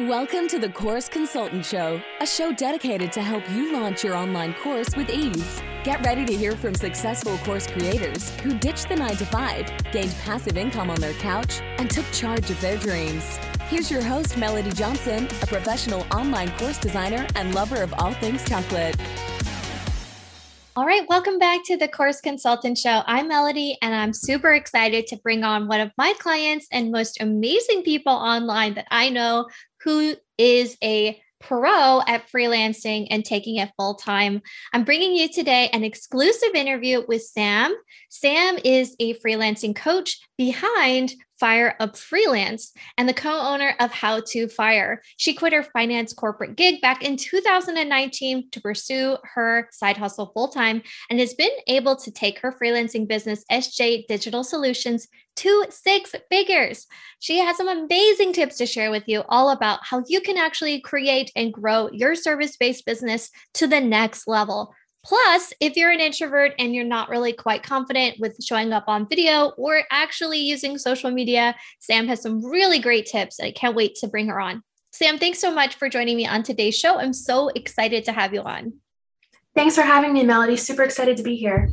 Welcome to the Course Consultant Show, a show dedicated to help you launch your online course with ease. Get ready to hear from successful course creators who ditched the 9 to 5, gained passive income on their couch, and took charge of their dreams. Here's your host, Melody Johnson, a professional online course designer and lover of all things chocolate. All right, welcome back to the Course Consultant Show. I'm Melody, and I'm super excited to bring on one of my clients and most amazing people online that I know who is a pro at freelancing and taking it full time. I'm bringing you today an exclusive interview with Sam. Sam is a freelancing coach behind Fire Up Freelance and the co owner of How to Fire. She quit her finance corporate gig back in 2019 to pursue her side hustle full time and has been able to take her freelancing business, SJ Digital Solutions, to six figures. She has some amazing tips to share with you all about how you can actually create and grow your service based business to the next level. Plus, if you're an introvert and you're not really quite confident with showing up on video or actually using social media, Sam has some really great tips. I can't wait to bring her on. Sam, thanks so much for joining me on today's show. I'm so excited to have you on. Thanks for having me, Melody. Super excited to be here.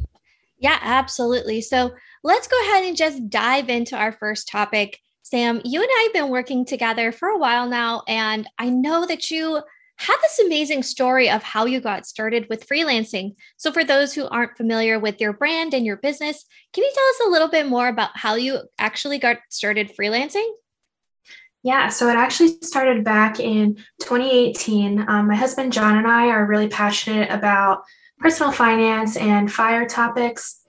Yeah, absolutely. So let's go ahead and just dive into our first topic. Sam, you and I have been working together for a while now, and I know that you have this amazing story of how you got started with freelancing. So, for those who aren't familiar with your brand and your business, can you tell us a little bit more about how you actually got started freelancing? Yeah, so it actually started back in 2018. Um, my husband John and I are really passionate about personal finance and fire topics.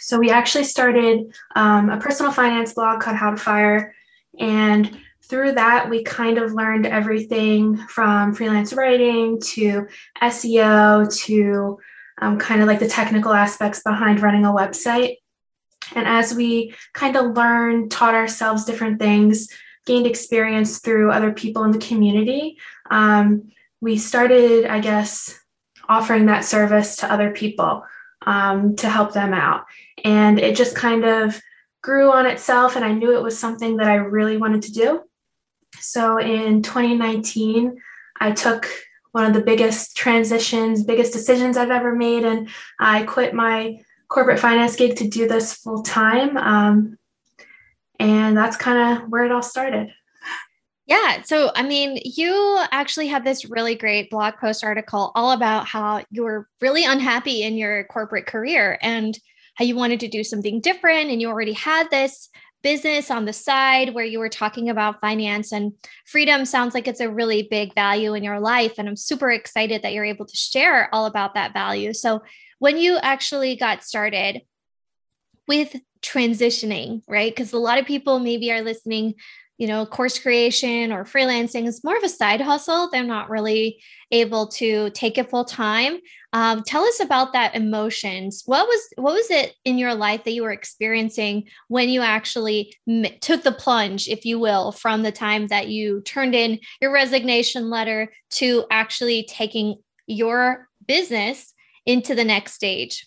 So we actually started um, a personal finance blog called How to Fire. And through that, we kind of learned everything from freelance writing to SEO to um, kind of like the technical aspects behind running a website. And as we kind of learned, taught ourselves different things, gained experience through other people in the community, um, we started, I guess, offering that service to other people um, to help them out. And it just kind of grew on itself. And I knew it was something that I really wanted to do. So in 2019, I took one of the biggest transitions, biggest decisions I've ever made, and I quit my corporate finance gig to do this full time. Um, and that's kind of where it all started. Yeah. So, I mean, you actually had this really great blog post article all about how you were really unhappy in your corporate career and how you wanted to do something different. And you already had this business on the side where you were talking about finance and freedom sounds like it's a really big value in your life. And I'm super excited that you're able to share all about that value. So, when you actually got started with transitioning, right? Because a lot of people maybe are listening you know, course creation or freelancing is more of a side hustle. They're not really able to take it full time. Um, tell us about that emotions. What was what was it in your life that you were experiencing when you actually m- took the plunge, if you will, from the time that you turned in your resignation letter to actually taking your business into the next stage?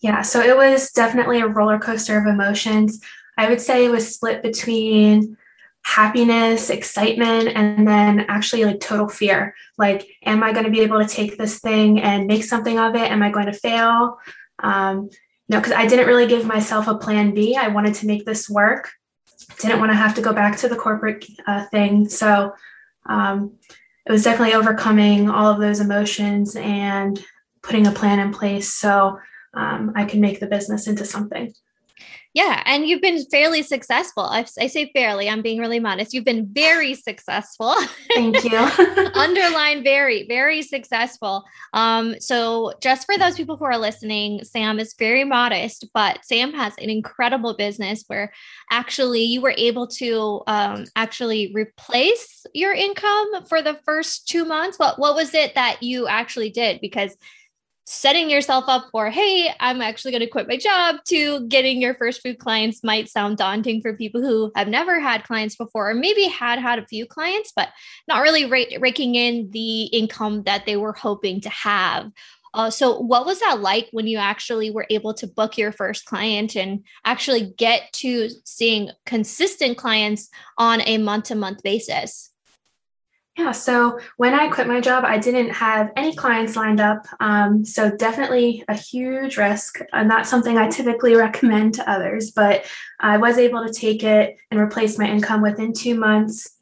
Yeah, so it was definitely a roller coaster of emotions. I would say it was split between happiness, excitement, and then actually like total fear. Like, am I going to be able to take this thing and make something of it? Am I going to fail? Um, know, because I didn't really give myself a plan B. I wanted to make this work. Didn't want to have to go back to the corporate uh, thing. So um, it was definitely overcoming all of those emotions and putting a plan in place so um, I can make the business into something. Yeah, and you've been fairly successful. I, I, say fairly, I'm being really modest. You've been very successful. Thank you. Underline very, very successful. Um, so, just for those people who are listening, Sam is very modest, but Sam has an incredible business where actually you were able to um, actually replace your income for the first two months. What, what was it that you actually did? Because setting yourself up for, hey, I'm actually going to quit my job to getting your first few clients might sound daunting for people who have never had clients before, or maybe had had a few clients, but not really raking in the income that they were hoping to have. Uh, so, what was that like when you actually were able to book your first client and actually get to seeing consistent clients on a month to month basis? Yeah, so when I quit my job, I didn't have any clients lined up. Um, so definitely a huge risk, and not something I typically recommend to others. But I was able to take it and replace my income within two months.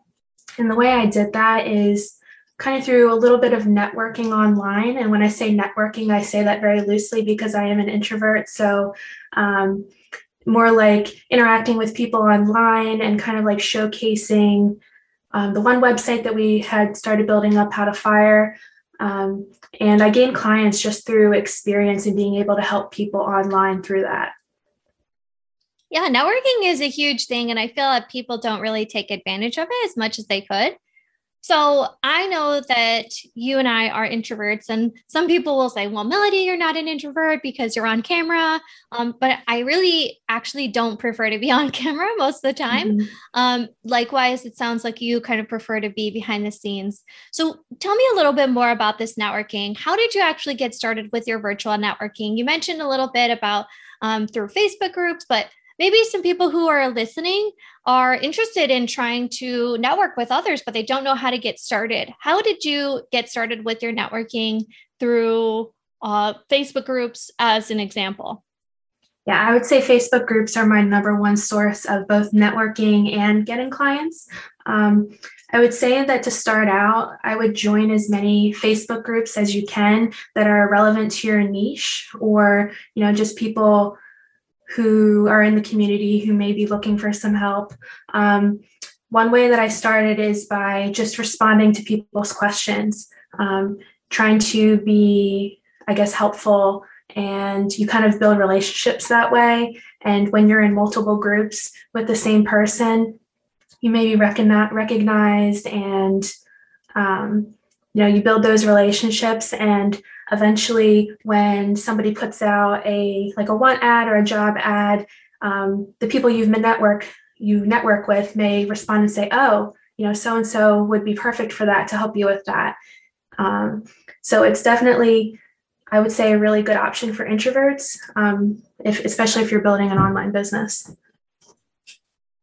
And the way I did that is kind of through a little bit of networking online. And when I say networking, I say that very loosely because I am an introvert. So um, more like interacting with people online and kind of like showcasing um, the one website that we had started building up how to fire. Um, and i gained clients just through experience and being able to help people online through that. Yeah networking is a huge thing and i feel that people don't really take advantage of it as much as they could so I know that you and I are introverts, and some people will say, "Well, Melody, you're not an introvert because you're on camera." Um, but I really actually don't prefer to be on camera most of the time. Mm-hmm. Um, likewise, it sounds like you kind of prefer to be behind the scenes. So tell me a little bit more about this networking. How did you actually get started with your virtual networking? You mentioned a little bit about um, through Facebook groups, but maybe some people who are listening are interested in trying to network with others, but they don't know how to get started. How did you get started with your networking through uh, Facebook groups, as an example? Yeah, I would say Facebook groups are my number one source of both networking and getting clients. Um, I would say that to start out, I would join as many Facebook groups as you can that are relevant to your niche or, you know, just people who are in the community who may be looking for some help. Um, one way that I started is by just responding to people's questions, um, trying to be, I guess, helpful. And you kind of build relationships that way. And when you're in multiple groups with the same person, you may be recogni- recognized and um, you know you build those relationships and eventually when somebody puts out a like a want ad or a job ad um, the people you've network you network with may respond and say oh you know so and so would be perfect for that to help you with that. Um, so it's definitely i would say a really good option for introverts um, if, especially if you're building an online business.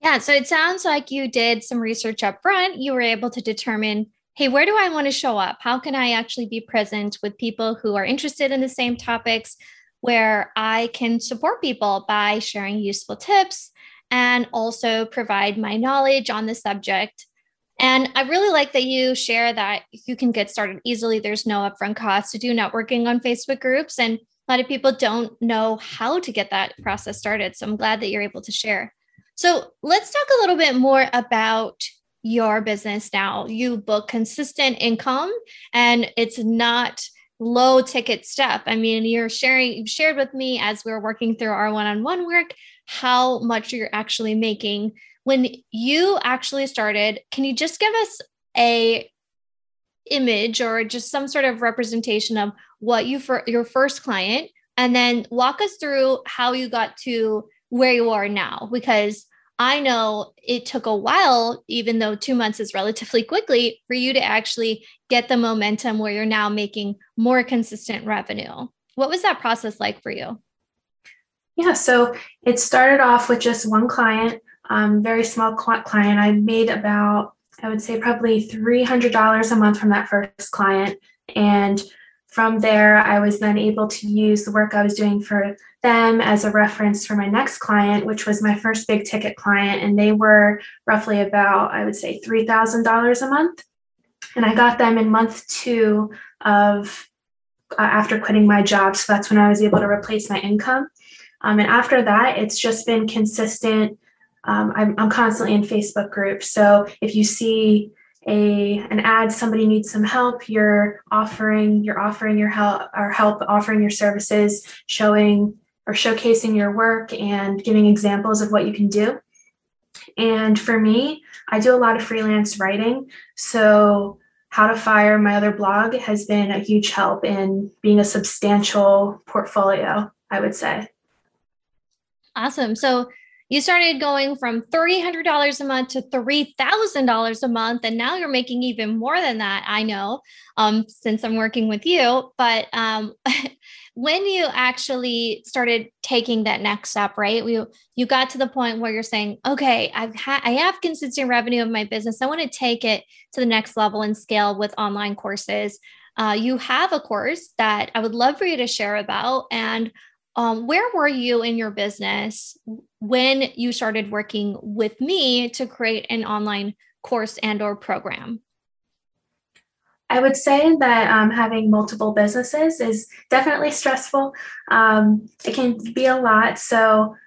Yeah so it sounds like you did some research up front. You were able to determine hey, where do I want to show up? How can I actually be present with people who are interested in the same topics where I can support people by sharing useful tips and also provide my knowledge on the subject? And I really like that you share that you can get started easily. There's no upfront cost to do networking on Facebook groups. And a lot of people don't know how to get that process started. So I'm glad that you're able to share. So let's talk a little bit more about your business now. You book consistent income and it's not low ticket stuff. I mean, you're sharing, you've shared with me as we are working through our one on one work how much you're actually making. When you actually started, can you just give us a image or just some sort of representation of what you for your first client and then walk us through how you got to where you are now because I know it took a while, even though two months is relatively quickly, for you to actually get the momentum where you're now making more consistent revenue. What was that process like for you? Yeah, so it started off with just one client, um, very small client. I made about, I would say, probably $300 a month from that first client. And from there, I was then able to use the work I was doing for them as a reference for my next client, which was my first big ticket client. And they were roughly about, I would say, $3,000 a month. And I got them in month two of uh, after quitting my job. So that's when I was able to replace my income. Um, and after that, it's just been consistent. Um, I'm, I'm constantly in Facebook groups. So if you see a an ad somebody needs some help you're offering you're offering your help or help offering your services showing or showcasing your work and giving examples of what you can do. And for me i do a lot of freelance writing so how to fire my other blog has been a huge help in being a substantial portfolio i would say. Awesome. So you started going from $300 a month to $3,000 a month. And now you're making even more than that. I know um, since I'm working with you. But um, when you actually started taking that next step, right? You you got to the point where you're saying, okay, I've had I have consistent revenue of my business. I want to take it to the next level and scale with online courses. Uh, you have a course that I would love for you to share about. And um, where were you in your business when you started working with me to create an online course and or program? I would say that um, having multiple businesses is definitely stressful. Um, it can be a lot. So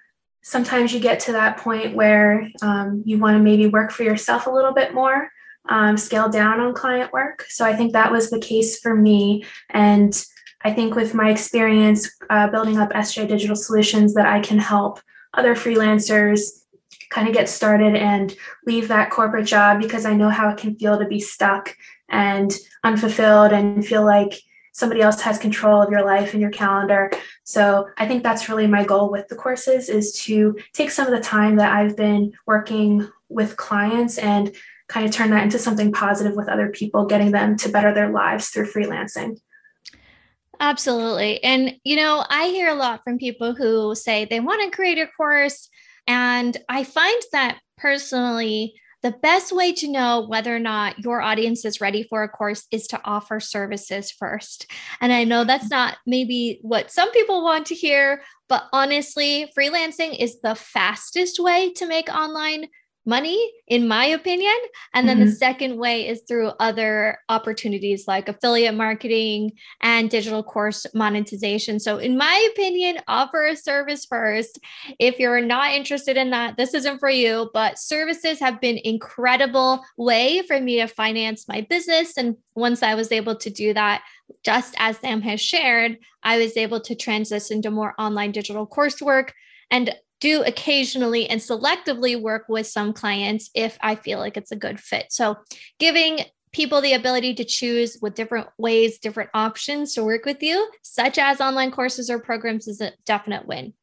sometimes you get to that point where um, you want to maybe work for yourself a little bit more, um, scale down on client work. So I think that was the case for me. And I think with my experience uh, building up SJ Digital Solutions, that I can help other freelancers kind of get started and leave that corporate job because I know how it can feel to be stuck and unfulfilled and feel like somebody else has control of your life and your calendar. So I think that's really my goal with the courses is to take some of the time that I've been working with clients and kind of turn that into something positive with other people, getting them to better their lives through freelancing. Absolutely. And, you know, I hear a lot from people who say they want to create a course. And I find that personally, the best way to know whether or not your audience is ready for a course is to offer services first. And I know that's not maybe what some people want to hear, but honestly, freelancing is the fastest way to make online money, in my opinion. And then mm-hmm. the second way is through other opportunities like affiliate marketing and digital course monetization. So, in my opinion, offer a service first. If you're not interested in that, this isn't for you. But services have been incredible way for me to finance my business. And once I was able to do that, just as Sam has shared, I was able to transition to more online digital coursework. And do occasionally and selectively work with some clients if I feel like it's a good fit. So, giving people the ability to choose with different ways, different options to work with you, such as online courses or programs, is a definite win.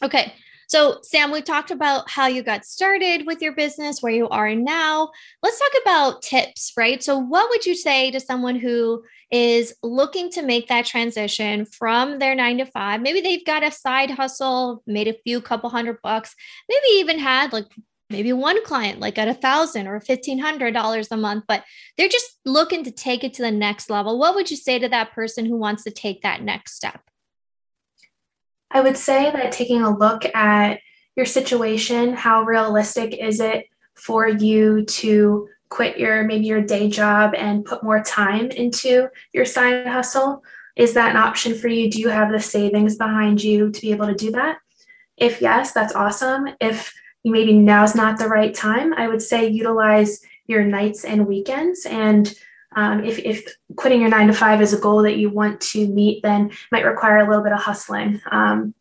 Okay. So, Sam, we talked about how you got started with your business, where you are now. Let's talk about tips, right? So, what would you say to someone who is looking to make that transition from their nine to five. Maybe they've got a side hustle, made a few couple hundred bucks, maybe even had like maybe one client like at a thousand or fifteen hundred dollars a month, but they're just looking to take it to the next level. What would you say to that person who wants to take that next step? I would say that taking a look at your situation, how realistic is it for you to quit your maybe your day job and put more time into your side hustle? Is that an option for you? Do you have the savings behind you to be able to do that? If yes that's awesome. If maybe now's not the right time i would say utilize your nights and weekends and um, if, if quitting your nine to five is a goal that you want to meet then might require a little bit of hustling um,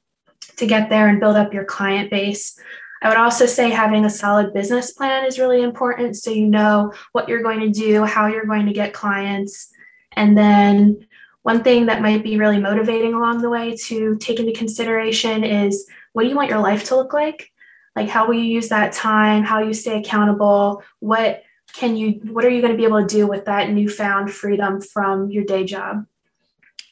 to get there and build up your client base I would also say having a solid business plan is really important. So you know what you're going to do, how you're going to get clients. And then one thing that might be really motivating along the way to take into consideration is what do you want your life to look like? Like how will you use that time? How you stay accountable? What can you what are you going to be able to do with that newfound freedom from your day job?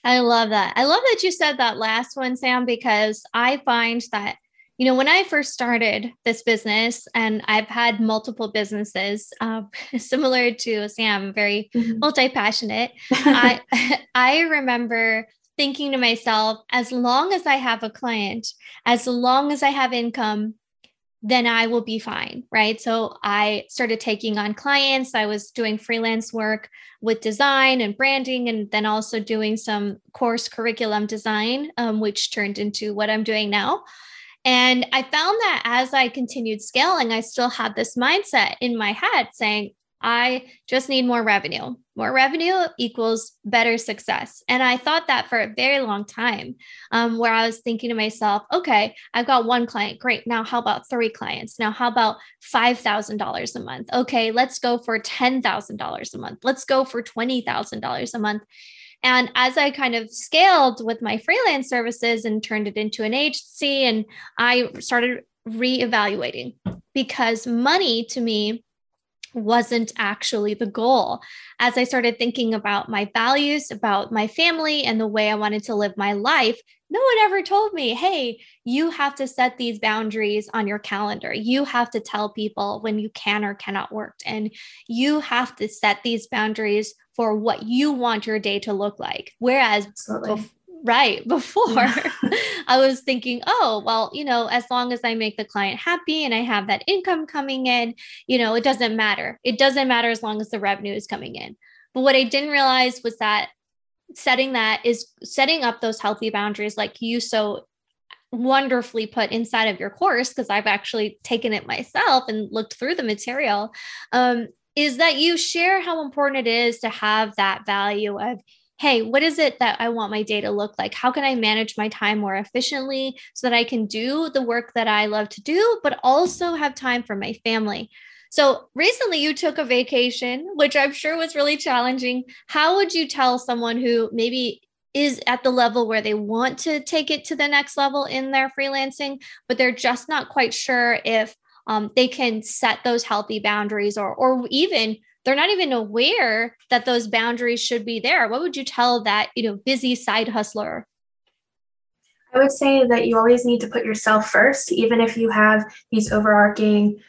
I love that. I love that you said that last one, Sam, because I find that you know, when I first started this business, and I've had multiple businesses, uh, similar to Sam, very mm-hmm. multi passionate. I I remember thinking to myself, as long as I have a client, as long as I have income, then I will be fine. Right. So I started taking on clients. I was doing freelance work with design and branding, and then also doing some course curriculum design, um, which turned into what I'm doing now. And I found that as I continued scaling, I still had this mindset in my head saying, I just need more revenue. More revenue equals better success. And I thought that for a very long time, um, where I was thinking to myself, okay, I've got one client. Great. Now, how about three clients? Now, how about $5,000 a month? Okay, let's go for $10,000 a month. Let's go for $20,000 a month. And as I kind of scaled with my freelance services and turned it into an agency, and I started reevaluating because money to me wasn't actually the goal. As I started thinking about my values, about my family, and the way I wanted to live my life, no one ever told me, hey, you have to set these boundaries on your calendar. You have to tell people when you can or cannot work. And you have to set these boundaries for what you want your day to look like. Whereas right before. I was thinking oh well you know as long as i make the client happy and i have that income coming in you know it doesn't matter. It doesn't matter as long as the revenue is coming in. But what i didn't realize was that setting that is setting up those healthy boundaries like you so wonderfully put inside of your course because i've actually taken it myself and looked through the material um, is that you share how important it is to have that value of hey, what is it that I want my day to look like? How can I manage my time more efficiently so that I can do the work that I love to do, but also have time for my family? So recently you took a vacation, which I'm sure was really challenging. How would you tell someone who maybe is at the level where they want to take it to the next level in their freelancing, but they're just not quite sure if um, they can set those healthy boundaries or or even they're not even aware that those boundaries should be there. What would you tell that you know busy side hustler? I would say that you always need to put yourself first even if you have these overarching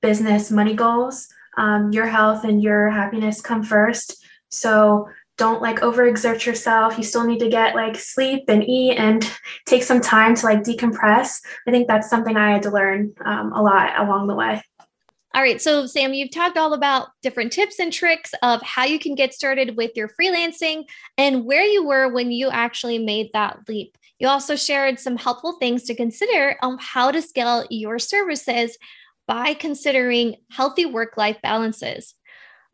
business money goals. Um, your health and your happiness come first. So don't like overexert yourself. You still need to get like sleep and eat and take some time to like decompress. I think that's something i had to learn um, a lot along the way all right. So, Sam, you've talked all about different tips and tricks of how you can get started with your freelancing and where you were when you actually made that leap. You also shared some helpful things to consider on how to scale your services by considering healthy work life balances.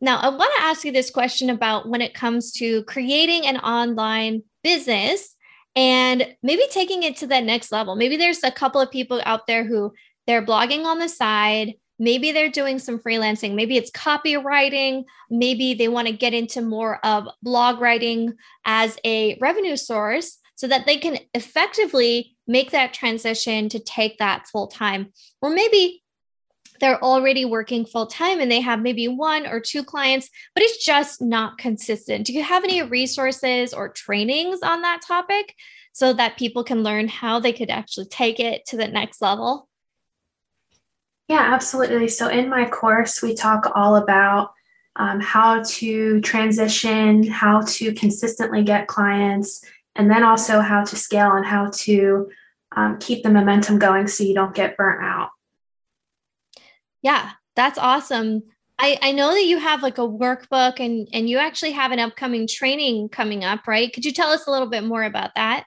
Now, I want to ask you this question about when it comes to creating an online business and maybe taking it to that next level. Maybe there's a couple of people out there who they're blogging on the side maybe they're doing some freelancing. Maybe it's copywriting. Maybe they want to get into more of blog writing as a revenue source so that they can effectively make that transition to take that full time or maybe they're already working full time and they have maybe one or two clients but it's just not consistent. Do you have any resources or trainings on that topic so that people can learn how they could actually take it to the next level yeah, absolutely. So in my course, we talk all about um, how to transition, how to consistently get clients, and then also how to scale and how to um, keep the momentum going so you don't get burnt out. Yeah, that's awesome. I, I know that you have like a workbook and, and you actually have an upcoming training coming up, right? Could you tell us a little bit more about that?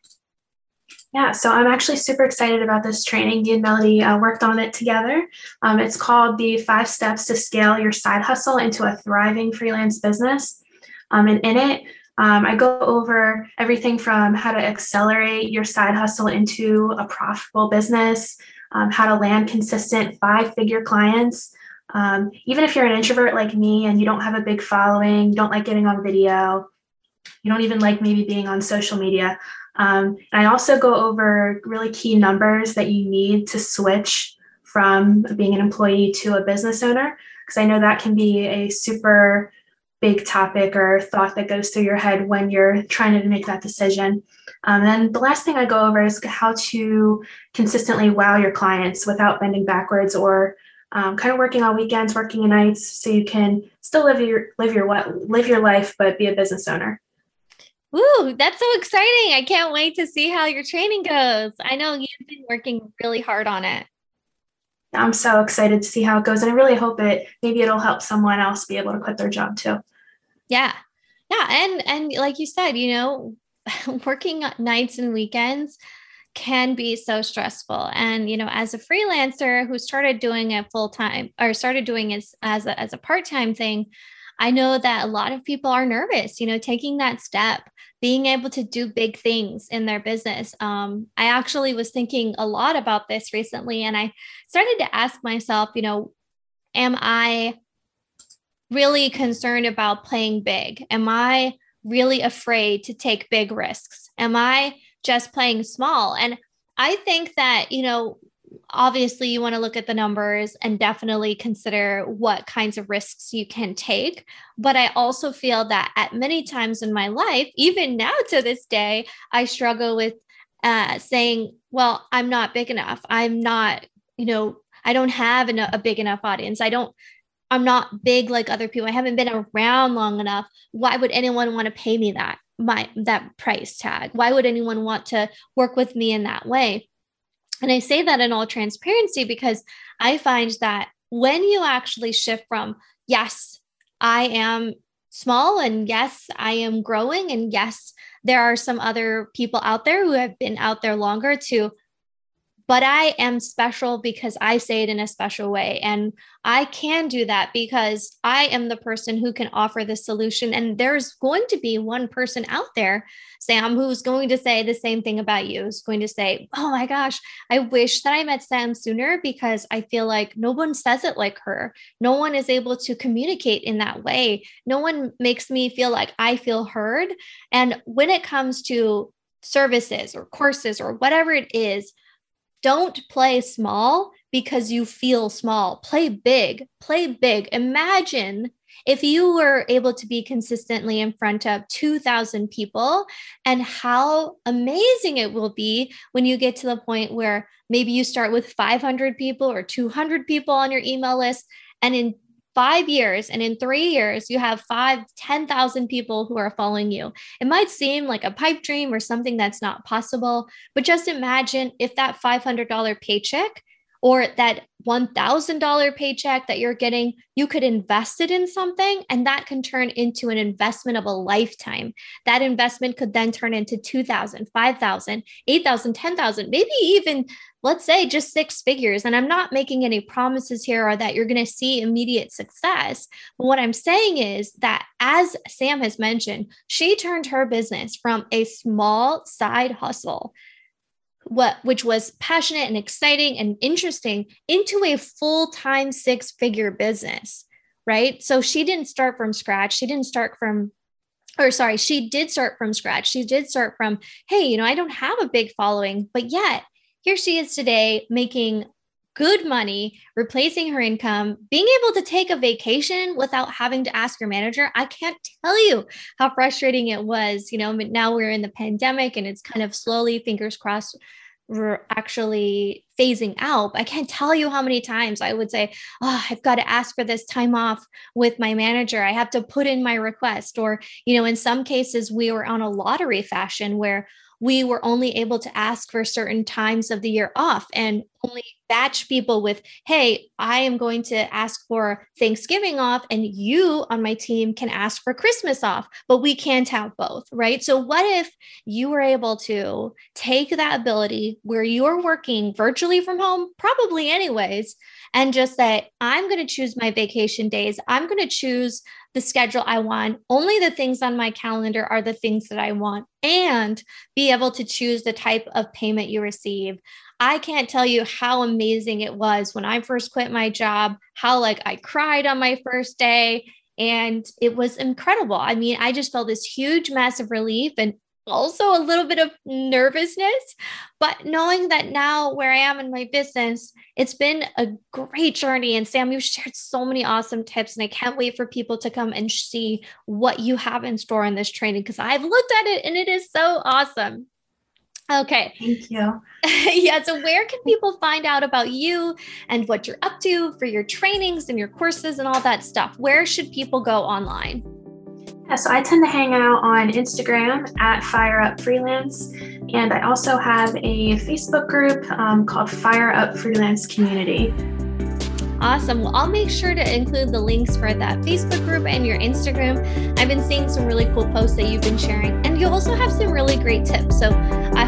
Yeah, so I'm actually super excited about this training. Me and Melody uh, worked on it together. Um, it's called the Five Steps to Scale Your Side Hustle into a Thriving Freelance Business. Um, and in it, um, I go over everything from how to accelerate your side hustle into a profitable business, um, how to land consistent five figure clients. Um, even if you're an introvert like me and you don't have a big following, you don't like getting on video, you don't even like maybe being on social media, um, and I also go over really key numbers that you need to switch from being an employee to a business owner, because I know that can be a super big topic or thought that goes through your head when you're trying to make that decision. Um, and the last thing I go over is how to consistently wow your clients without bending backwards or um, kind of working on weekends, working in nights, so you can still live your live your live your life, but be a business owner. Ooh, that's so exciting. I can't wait to see how your training goes. I know you've been working really hard on it. I'm so excited to see how it goes. And I really hope it maybe it'll help someone else be able to quit their job too. Yeah. Yeah. And and like you said, you know, working nights and weekends can be so stressful. And you know, as a freelancer who started doing it full time or started doing it as a, as a part time thing, I know that a lot of people are nervous, you know, taking that step, being able to do big things in their business. Um, I actually was thinking a lot about this recently, and I started to ask myself, you know, am I really concerned about playing big? Am I really afraid to take big risks? Am I just playing small? And I think that, you know, obviously you want to look at the numbers and definitely consider what kinds of risks you can take. But i also feel that at many times in my life even now to this day i struggle with uh, saying well i'm not big enough. I'm not you know i don't have a big enough audience. I don't i'm not big like other people. I haven't been around long enough. Why would anyone want to pay me that my that price tag? Why would anyone want to work with me in that way? And I say that in all transparency because I find that when you actually shift from, yes, I am small, and yes, I am growing, and yes, there are some other people out there who have been out there longer to, but I am special because I say it in a special way. And I can do that because I am the person who can offer the solution. And there's going to be one person out there, Sam, who's going to say the same thing about you, is going to say, Oh my gosh, I wish that I met Sam sooner because I feel like no one says it like her. No one is able to communicate in that way. No one makes me feel like I feel heard. And when it comes to services or courses or whatever it is, don't play small because you feel small. Play big. Play big. Imagine if you were able to be consistently in front of 2,000 people and how amazing it will be when you get to the point where maybe you start with 500 people or 200 people on your email list. And in five years and in three years you have five ten thousand people who are following you. It might seem like a pipe dream or something that's not possible but just imagine if that $500 paycheck or that $1000 paycheck that you're getting you could invest it in something and that can turn into an investment of a lifetime that investment could then turn into 2000 5000 8000 10000 maybe even let's say just six figures. And I'm not making any promises here or that you're going to see immediate success. But what I'm saying is that, as Sam has mentioned, she turned her business from a small side hustle what which was passionate and exciting and interesting into a full-time six-figure business right? So she didn't start from scratch. She didn't start from or sorry she did start from scratch. She did start from hey you know i don't have a big following but yet here she is today making good money, replacing her income, being able to take a vacation without having to ask your manager. I can't tell you how frustrating it was. You know, now we're in the pandemic and it's kind of slowly, fingers crossed, we're actually phasing out. I can't tell you how many times I would say, Oh, I've got to ask for this time off with my manager. I have to put in my request. Or, you know, in some cases, we were on a lottery fashion where we were only able to ask for certain times of the year off and only batch people with, hey, I am going to ask for Thanksgiving off, and you on my team can ask for Christmas off, but we can't have both, right? So, what if you were able to take that ability where you're working virtually from home, probably anyways, and just say, I'm going to choose my vacation days. I'm going to choose the schedule I want. Only the things on my calendar are the things that I want, and be able to choose the type of payment you receive. I can't tell you how amazing it was when I first quit my job, how like I cried on my first day. And it was incredible. I mean, I just felt this huge, massive relief and also a little bit of nervousness. But knowing that now where I am in my business, it's been a great journey. And Sam, you've shared so many awesome tips, and I can't wait for people to come and see what you have in store in this training because I've looked at it and it is so awesome. Okay. Thank you. yeah. So, where can people find out about you and what you're up to for your trainings and your courses and all that stuff? Where should people go online? Yeah, so I tend to hang out on Instagram at Fire Up Freelance, and I also have a Facebook group um, called Fire Up Freelance Community. Awesome. Well, I'll make sure to include the links for that Facebook group and your Instagram. I've been seeing some really cool posts that you've been sharing, and you also have some really great tips. So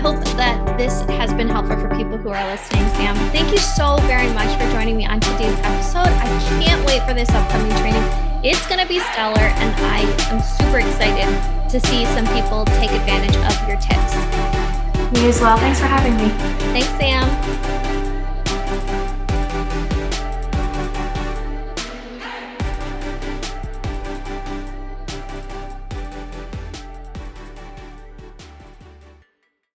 hope that this has been helpful for people who are listening. Sam, thank you so very much for joining me on today's episode. I can't wait for this upcoming training. It's going to be stellar, and I am super excited to see some people take advantage of your tips. Me as well. Thanks for having me. Thanks, Sam.